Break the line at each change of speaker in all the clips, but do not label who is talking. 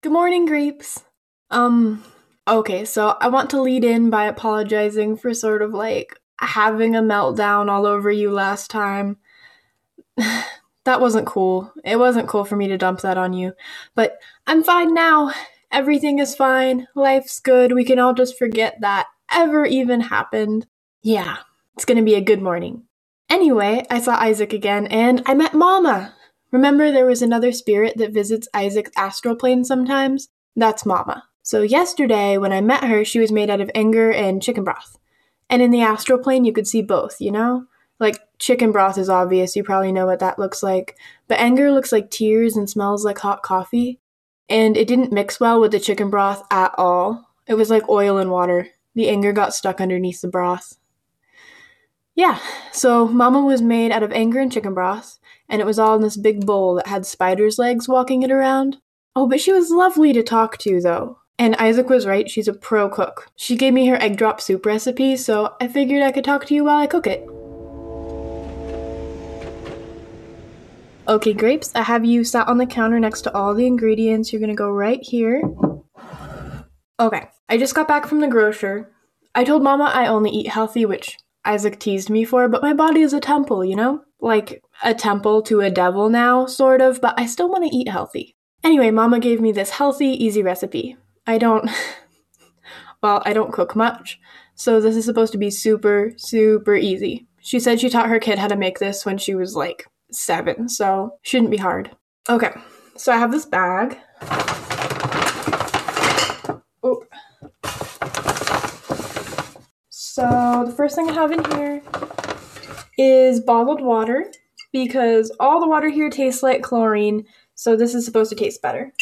Good morning, Grapes. Um, okay, so I want to lead in by apologizing for sort of like having a meltdown all over you last time. that wasn't cool. It wasn't cool for me to dump that on you. But I'm fine now. Everything is fine. Life's good. We can all just forget that ever even happened. Yeah, it's gonna be a good morning. Anyway, I saw Isaac again and I met Mama. Remember, there was another spirit that visits Isaac's astral plane sometimes? That's Mama. So, yesterday, when I met her, she was made out of anger and chicken broth. And in the astral plane, you could see both, you know? Like, chicken broth is obvious, you probably know what that looks like. But anger looks like tears and smells like hot coffee. And it didn't mix well with the chicken broth at all. It was like oil and water. The anger got stuck underneath the broth. Yeah, so Mama was made out of anger and chicken broth, and it was all in this big bowl that had spider's legs walking it around. Oh, but she was lovely to talk to, though. And Isaac was right, she's a pro cook. She gave me her egg drop soup recipe, so I figured I could talk to you while I cook it. Okay, grapes, I have you sat on the counter next to all the ingredients. You're gonna go right here. Okay, I just got back from the grocer. I told Mama I only eat healthy, which Isaac teased me for, but my body is a temple, you know? Like a temple to a devil now, sort of, but I still want to eat healthy. Anyway, Mama gave me this healthy, easy recipe. I don't. well, I don't cook much, so this is supposed to be super, super easy. She said she taught her kid how to make this when she was like seven, so shouldn't be hard. Okay, so I have this bag. So the first thing I have in here is bottled water because all the water here tastes like chlorine, so this is supposed to taste better.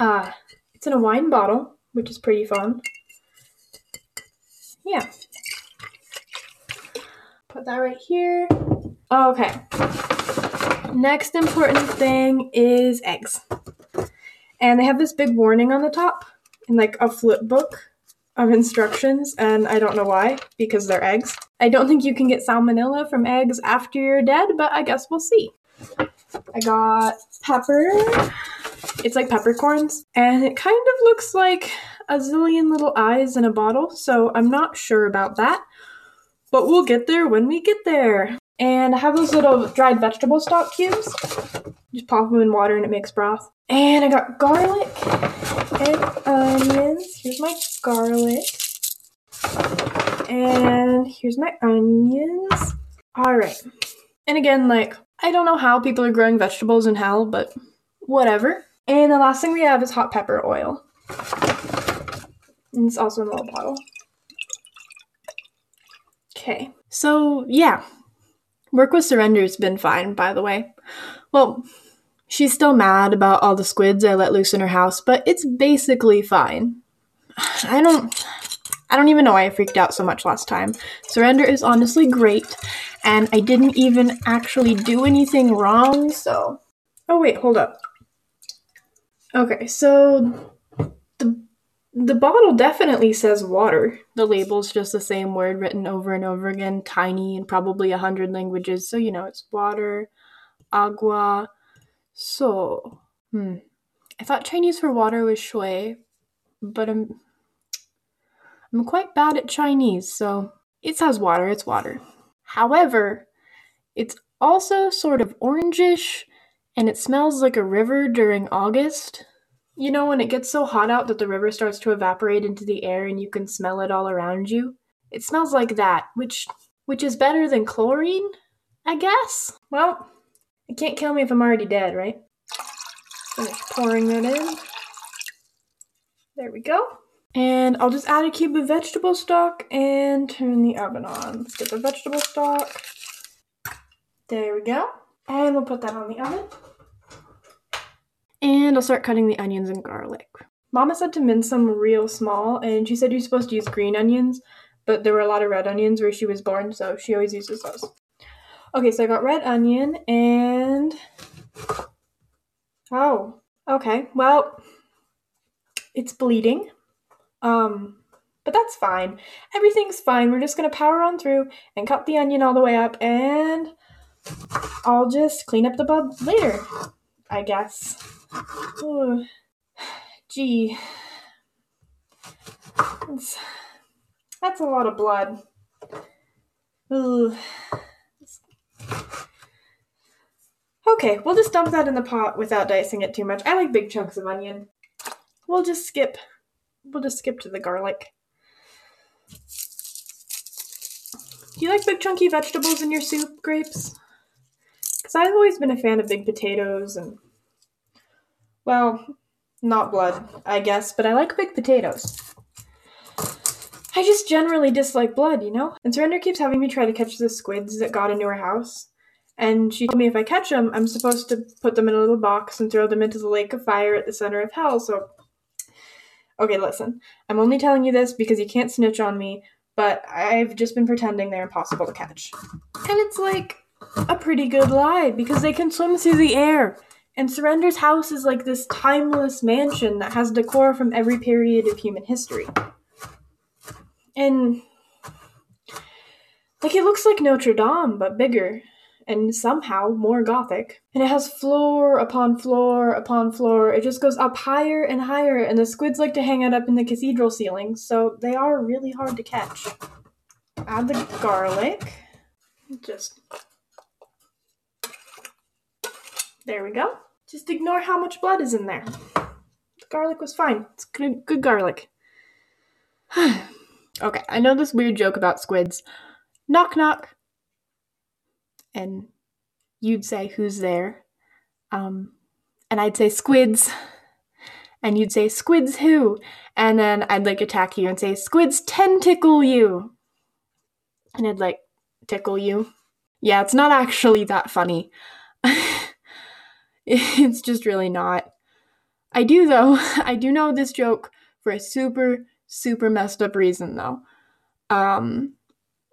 Uh, it's in a wine bottle, which is pretty fun. Yeah. Put that right here. Okay. Next important thing is eggs. And they have this big warning on the top in like a flip book of instructions, and I don't know why, because they're eggs. I don't think you can get salmonella from eggs after you're dead, but I guess we'll see. I got pepper. It's like peppercorns, and it kind of looks like a zillion little eyes in a bottle, so I'm not sure about that. But we'll get there when we get there. And I have those little dried vegetable stock cubes. Just pop them in water and it makes broth. And I got garlic and onions. Here's my garlic. And here's my onions. All right. And again, like, I don't know how people are growing vegetables in hell, but whatever. And the last thing we have is hot pepper oil. And it's also in a little bottle. Okay. So, yeah, Work with Surrender's been fine, by the way. Well, she's still mad about all the squids I let loose in her house, but it's basically fine. I don't I don't even know why I freaked out so much last time. Surrender is honestly great, and I didn't even actually do anything wrong, so Oh wait, hold up. Okay, so the the bottle definitely says water. The label's just the same word written over and over again, tiny in probably a hundred languages. So you know it's water, agua, so. Hmm. I thought Chinese for water was shui, but I'm I'm quite bad at Chinese, so it says water, it's water. However, it's also sort of orangish and it smells like a river during August. You know, when it gets so hot out that the river starts to evaporate into the air and you can smell it all around you? It smells like that, which which is better than chlorine, I guess. Well, it can't kill me if I'm already dead, right? Finish pouring that in. There we go. And I'll just add a cube of vegetable stock and turn the oven on. Let's get the vegetable stock. There we go. And we'll put that on the oven. And I'll start cutting the onions and garlic. Mama said to mince them real small, and she said you're supposed to use green onions, but there were a lot of red onions where she was born, so she always uses those. Okay, so I got red onion and. Oh, okay. Well, it's bleeding. Um, but that's fine. Everything's fine. We're just gonna power on through and cut the onion all the way up, and I'll just clean up the blood later, I guess. Gee. That's, that's a lot of blood. Ugh. Okay, we'll just dump that in the pot without dicing it too much. I like big chunks of onion. We'll just skip. We'll just skip to the garlic. Do you like big chunky vegetables in your soup, grapes? Because I've always been a fan of big potatoes and, well, not blood, I guess, but I like big potatoes. I just generally dislike blood, you know? And Surrender keeps having me try to catch the squids that got into her house. And she told me if I catch them, I'm supposed to put them in a little box and throw them into the lake of fire at the center of hell. So, okay, listen. I'm only telling you this because you can't snitch on me, but I've just been pretending they're impossible to catch. And it's like a pretty good lie because they can swim through the air. And Surrender's house is like this timeless mansion that has decor from every period of human history. And like it looks like Notre Dame, but bigger and somehow more gothic. And it has floor upon floor upon floor. It just goes up higher and higher, and the squids like to hang out up in the cathedral ceilings, so they are really hard to catch. Add the garlic. Just. There we go. Just ignore how much blood is in there. The garlic was fine. It's good, good garlic. okay, I know this weird joke about squids. Knock knock and you'd say, Who's there? Um, and I'd say, Squids. And you'd say, Squids who? And then I'd like attack you and say, Squids tentacle you. And I'd like tickle you. Yeah, it's not actually that funny. it's just really not. I do, though. I do know this joke for a super, super messed up reason, though. Um,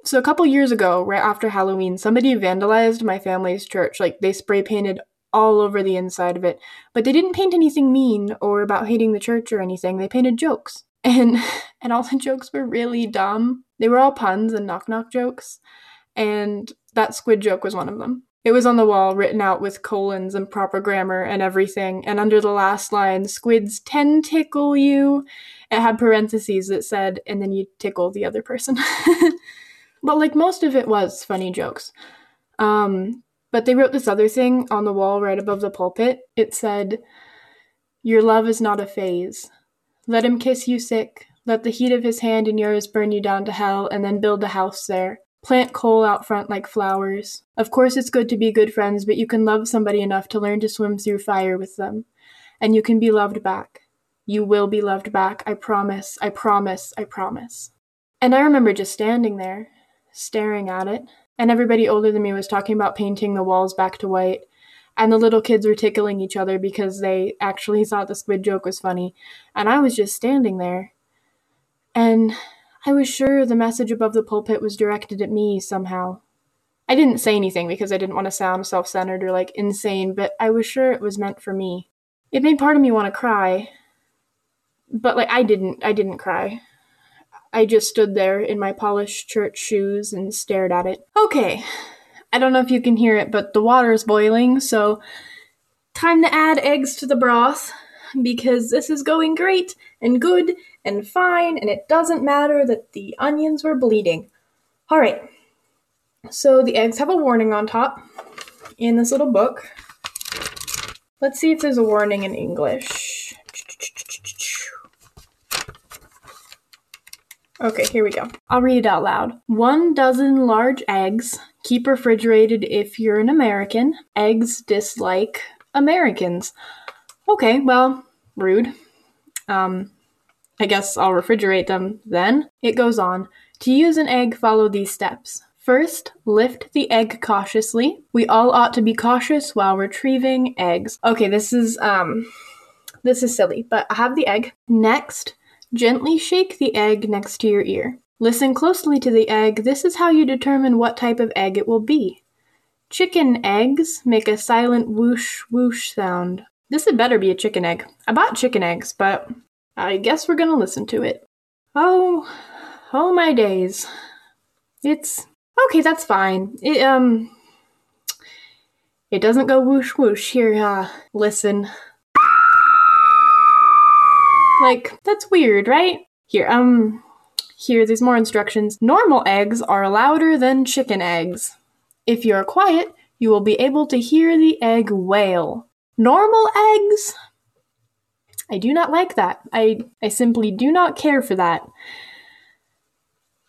so a couple years ago, right after Halloween, somebody vandalized my family's church. Like they spray painted all over the inside of it. But they didn't paint anything mean or about hating the church or anything. They painted jokes. And and all the jokes were really dumb. They were all puns and knock knock jokes. And that squid joke was one of them. It was on the wall, written out with colons and proper grammar and everything. And under the last line, squids tentacle you. It had parentheses that said, and then you tickle the other person. But like most of it was funny jokes. Um, but they wrote this other thing on the wall right above the pulpit. It said, Your love is not a phase. Let him kiss you sick. Let the heat of his hand and yours burn you down to hell, and then build a house there. Plant coal out front like flowers. Of course, it's good to be good friends, but you can love somebody enough to learn to swim through fire with them. And you can be loved back. You will be loved back. I promise. I promise. I promise. And I remember just standing there, staring at it, and everybody older than me was talking about painting the walls back to white. And the little kids were tickling each other because they actually thought the squid joke was funny. And I was just standing there. And I was sure the message above the pulpit was directed at me somehow. I didn't say anything because I didn't want to sound self centered or like insane, but I was sure it was meant for me. It made part of me want to cry. But like I didn't I didn't cry. I just stood there in my polished church shoes and stared at it. Okay, I don't know if you can hear it, but the water is boiling, so time to add eggs to the broth because this is going great and good and fine, and it doesn't matter that the onions were bleeding. Alright, so the eggs have a warning on top in this little book. Let's see if there's a warning in English. Okay, here we go. I'll read it out loud. One dozen large eggs. Keep refrigerated if you're an American. Eggs dislike Americans. Okay, well, rude. Um, I guess I'll refrigerate them then. It goes on. To use an egg, follow these steps. First, lift the egg cautiously. We all ought to be cautious while retrieving eggs. Okay, this is um this is silly, but I have the egg. Next, Gently shake the egg next to your ear. Listen closely to the egg. This is how you determine what type of egg it will be. Chicken eggs make a silent whoosh whoosh sound. This had better be a chicken egg. I bought chicken eggs, but I guess we're gonna listen to it. Oh, oh my days. It's okay, that's fine. It, um, it doesn't go whoosh whoosh. Here, uh, listen. Like, that's weird, right? Here, um, here, there's more instructions. Normal eggs are louder than chicken eggs. If you're quiet, you will be able to hear the egg wail. Normal eggs? I do not like that. I, I simply do not care for that.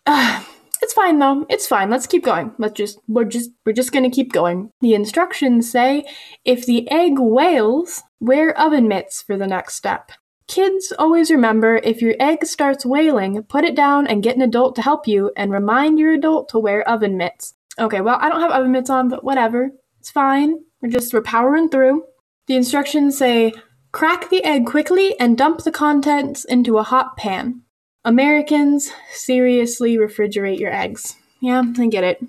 Uh, it's fine though. It's fine. Let's keep going. Let's just we're just we're just to keep going. The instructions say if the egg wails, wear oven mitts for the next step. Kids always remember if your egg starts wailing, put it down and get an adult to help you and remind your adult to wear oven mitts. Okay, well, I don't have oven mitts on, but whatever. It's fine. We're just we're powering through. The instructions say crack the egg quickly and dump the contents into a hot pan. Americans, seriously refrigerate your eggs. Yeah, I get it.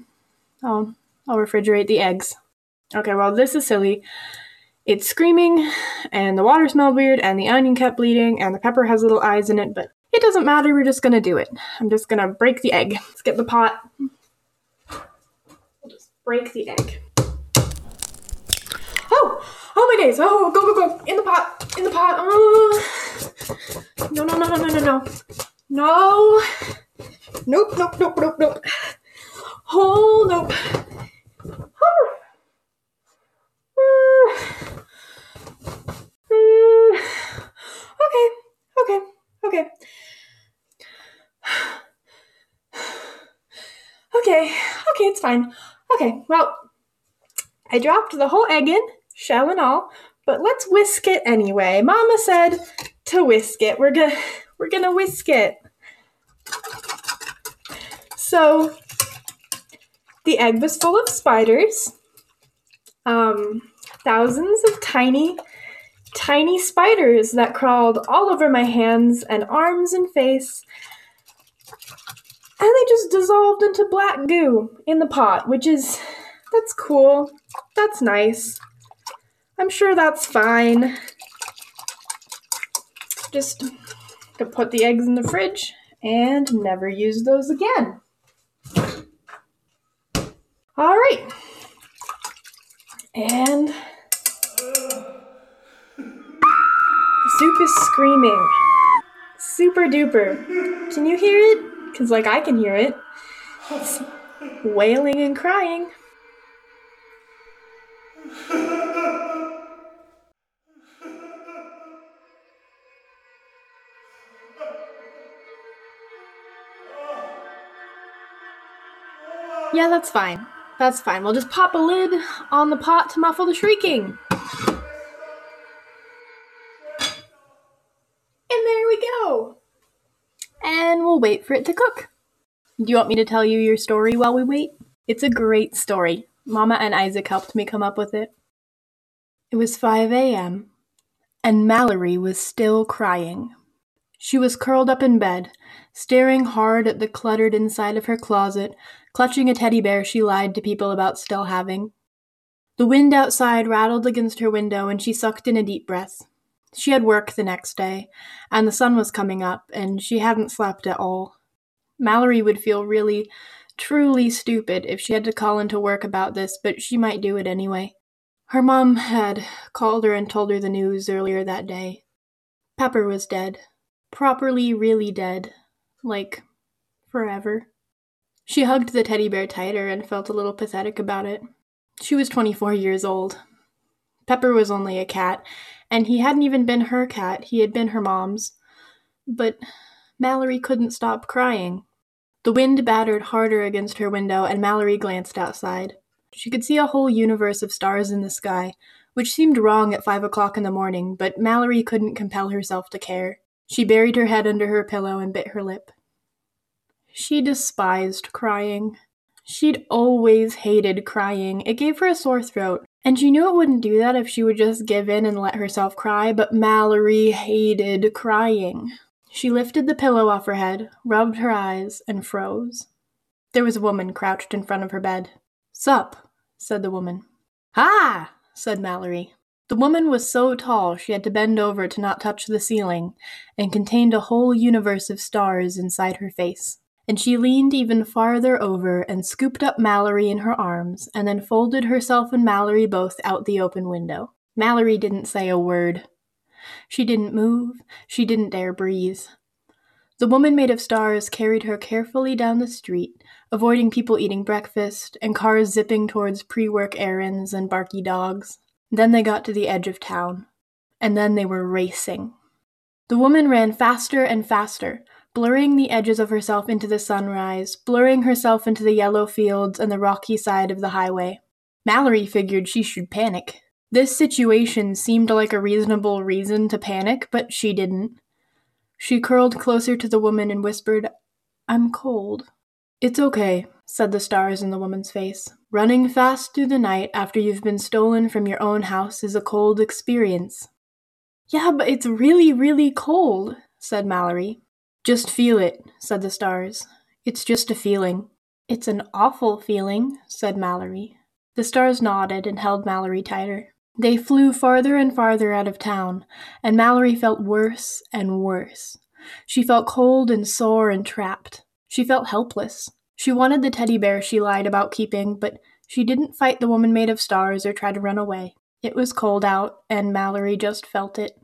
I'll, I'll refrigerate the eggs. Okay, well, this is silly. It's screaming, and the water smelled weird, and the onion kept bleeding, and the pepper has little eyes in it, but it doesn't matter, we're just gonna do it. I'm just gonna break the egg. Let's get the pot. We'll just break the egg. Oh! Oh my days! Oh, go, go, go! In the pot! In the pot! Oh! No, no, no, no, no, no, no. No. Nope, nope, nope, nope, nope. Oh, nope. Okay, okay, okay. Okay, okay, it's fine. Okay, well, I dropped the whole egg in, shell and all, but let's whisk it anyway. Mama said to whisk it. We're gonna we're gonna whisk it. So the egg was full of spiders. Um, thousands of tiny, tiny spiders that crawled all over my hands and arms and face. And they just dissolved into black goo in the pot, which is that's cool. That's nice. I'm sure that's fine. Just to put the eggs in the fridge and never use those again. All right. And the soup is screaming. Super duper. Can you hear it? Because, like, I can hear it. It's wailing and crying. Yeah, that's fine. That's fine. We'll just pop a lid on the pot to muffle the shrieking. And there we go. And we'll wait for it to cook. Do you want me to tell you your story while we wait? It's a great story. Mama and Isaac helped me come up with it. It was 5 a.m., and Mallory was still crying. She was curled up in bed, staring hard at the cluttered inside of her closet, clutching a teddy bear she lied to people about still having. The wind outside rattled against her window, and she sucked in a deep breath. She had work the next day, and the sun was coming up, and she hadn't slept at all. Mallory would feel really, truly stupid if she had to call into work about this, but she might do it anyway. Her mom had called her and told her the news earlier that day. Pepper was dead. Properly, really dead. Like, forever. She hugged the teddy bear tighter and felt a little pathetic about it. She was 24 years old. Pepper was only a cat, and he hadn't even been her cat, he had been her mom's. But Mallory couldn't stop crying. The wind battered harder against her window, and Mallory glanced outside. She could see a whole universe of stars in the sky, which seemed wrong at five o'clock in the morning, but Mallory couldn't compel herself to care. She buried her head under her pillow and bit her lip. She despised crying. She'd always hated crying. It gave her a sore throat. And she knew it wouldn't do that if she would just give in and let herself cry, but Mallory hated crying. She lifted the pillow off her head, rubbed her eyes, and froze. There was a woman crouched in front of her bed. Sup, said the woman. Ah, said Mallory. The woman was so tall she had to bend over to not touch the ceiling, and contained a whole universe of stars inside her face and she leaned even farther over and scooped up Mallory in her arms, and then folded herself and Mallory both out the open window. Mallory didn't say a word. She didn't move, she didn't dare breathe. The woman made of stars carried her carefully down the street, avoiding people eating breakfast and cars zipping towards pre work errands and barky dogs. Then they got to the edge of town. And then they were racing. The woman ran faster and faster, blurring the edges of herself into the sunrise, blurring herself into the yellow fields and the rocky side of the highway. Mallory figured she should panic. This situation seemed like a reasonable reason to panic, but she didn't. She curled closer to the woman and whispered, I'm cold. It's okay, said the stars in the woman's face. Running fast through the night after you've been stolen from your own house is a cold experience. Yeah, but it's really, really cold, said Mallory. Just feel it, said the stars. It's just a feeling. It's an awful feeling, said Mallory. The stars nodded and held Mallory tighter. They flew farther and farther out of town, and Mallory felt worse and worse. She felt cold and sore and trapped. She felt helpless. She wanted the teddy bear she lied about keeping, but she didn't fight the woman made of stars or try to run away. It was cold out, and Mallory just felt it.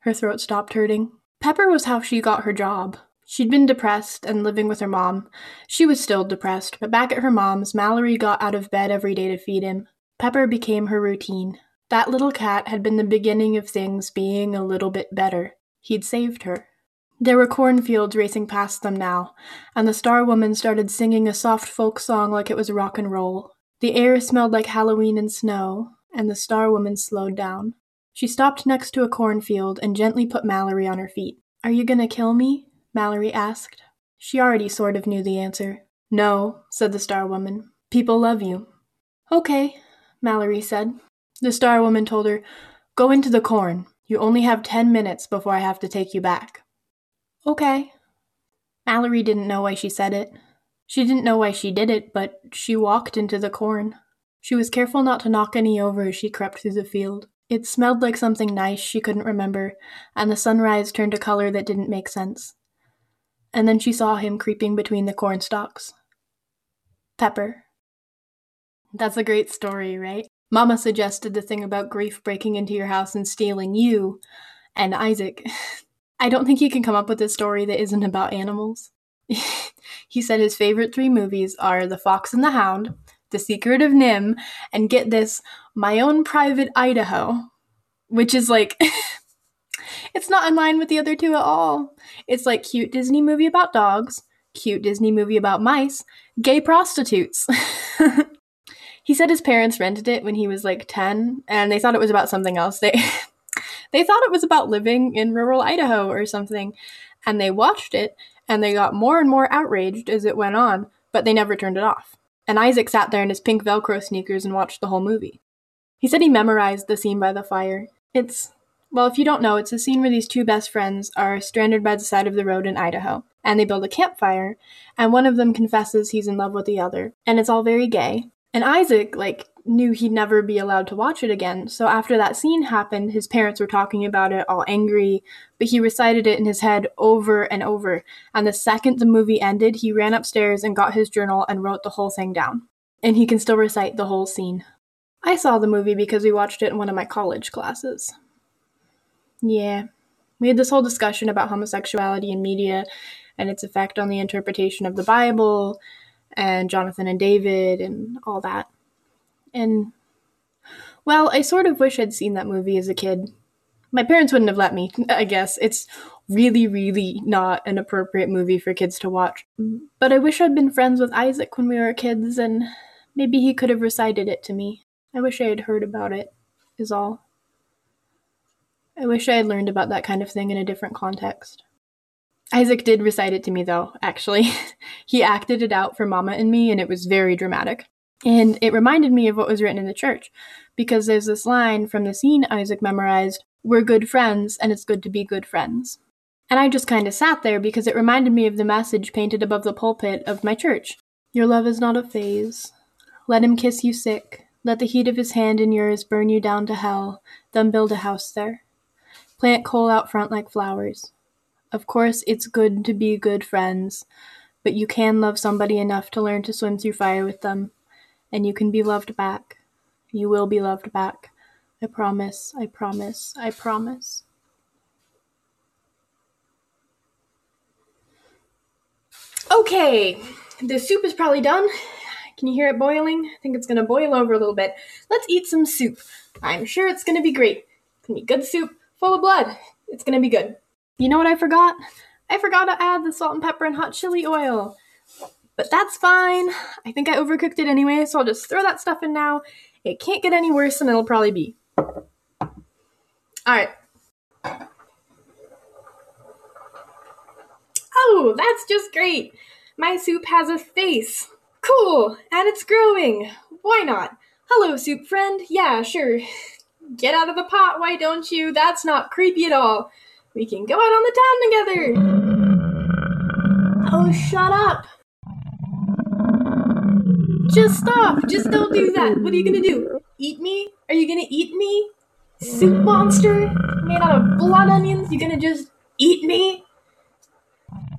Her throat stopped hurting. Pepper was how she got her job. She'd been depressed and living with her mom. She was still depressed, but back at her mom's, Mallory got out of bed every day to feed him. Pepper became her routine. That little cat had been the beginning of things being a little bit better. He'd saved her. There were cornfields racing past them now, and the Star Woman started singing a soft folk song like it was rock and roll. The air smelled like Halloween and snow, and the Star Woman slowed down. She stopped next to a cornfield and gently put Mallory on her feet. Are you gonna kill me? Mallory asked. She already sort of knew the answer. No, said the Star Woman. People love you. Okay, Mallory said. The Star Woman told her, Go into the corn. You only have ten minutes before I have to take you back. Okay. Mallory didn't know why she said it. She didn't know why she did it, but she walked into the corn. She was careful not to knock any over as she crept through the field. It smelled like something nice she couldn't remember, and the sunrise turned a color that didn't make sense. And then she saw him creeping between the corn stalks. Pepper. That's a great story, right? Mama suggested the thing about grief breaking into your house and stealing you and Isaac. I don't think he can come up with a story that isn't about animals. he said his favorite three movies are The Fox and the Hound, The Secret of NIMH, and get this, My Own Private Idaho, which is like, it's not in line with the other two at all. It's like cute Disney movie about dogs, cute Disney movie about mice, gay prostitutes. he said his parents rented it when he was like 10 and they thought it was about something else. They they thought it was about living in rural Idaho or something, and they watched it and they got more and more outraged as it went on, but they never turned it off. And Isaac sat there in his pink Velcro sneakers and watched the whole movie. He said he memorized the scene by the fire. It's, well, if you don't know, it's a scene where these two best friends are stranded by the side of the road in Idaho, and they build a campfire, and one of them confesses he's in love with the other, and it's all very gay. And Isaac, like, knew he'd never be allowed to watch it again. So after that scene happened, his parents were talking about it, all angry, but he recited it in his head over and over. And the second the movie ended, he ran upstairs and got his journal and wrote the whole thing down. And he can still recite the whole scene. I saw the movie because we watched it in one of my college classes. Yeah. We had this whole discussion about homosexuality in media and its effect on the interpretation of the Bible and Jonathan and David and all that. And, well, I sort of wish I'd seen that movie as a kid. My parents wouldn't have let me, I guess. It's really, really not an appropriate movie for kids to watch. But I wish I'd been friends with Isaac when we were kids, and maybe he could have recited it to me. I wish I had heard about it, is all. I wish I had learned about that kind of thing in a different context. Isaac did recite it to me, though, actually. he acted it out for Mama and me, and it was very dramatic. And it reminded me of what was written in the church, because there's this line from the scene Isaac memorized We're good friends, and it's good to be good friends. And I just kind of sat there because it reminded me of the message painted above the pulpit of my church Your love is not a phase. Let him kiss you sick. Let the heat of his hand in yours burn you down to hell. Then build a house there. Plant coal out front like flowers. Of course, it's good to be good friends, but you can love somebody enough to learn to swim through fire with them, and you can be loved back. You will be loved back. I promise, I promise, I promise. Okay, the soup is probably done. Can you hear it boiling? I think it's gonna boil over a little bit. Let's eat some soup. I'm sure it's gonna be great. It's gonna be good soup full of blood. It's gonna be good. You know what I forgot? I forgot to add the salt and pepper and hot chili oil. But that's fine. I think I overcooked it anyway, so I'll just throw that stuff in now. It can't get any worse than it'll probably be. Alright. Oh, that's just great! My soup has a face. Cool, and it's growing. Why not? Hello, soup friend. Yeah, sure. Get out of the pot, why don't you? That's not creepy at all. We can go out on the town together. Oh, shut up. Just stop. Just don't do that. What are you gonna do? Eat me? Are you gonna eat me? Soup monster made out of blood onions? You gonna just eat me?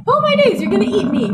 Oh my days, you're gonna eat me.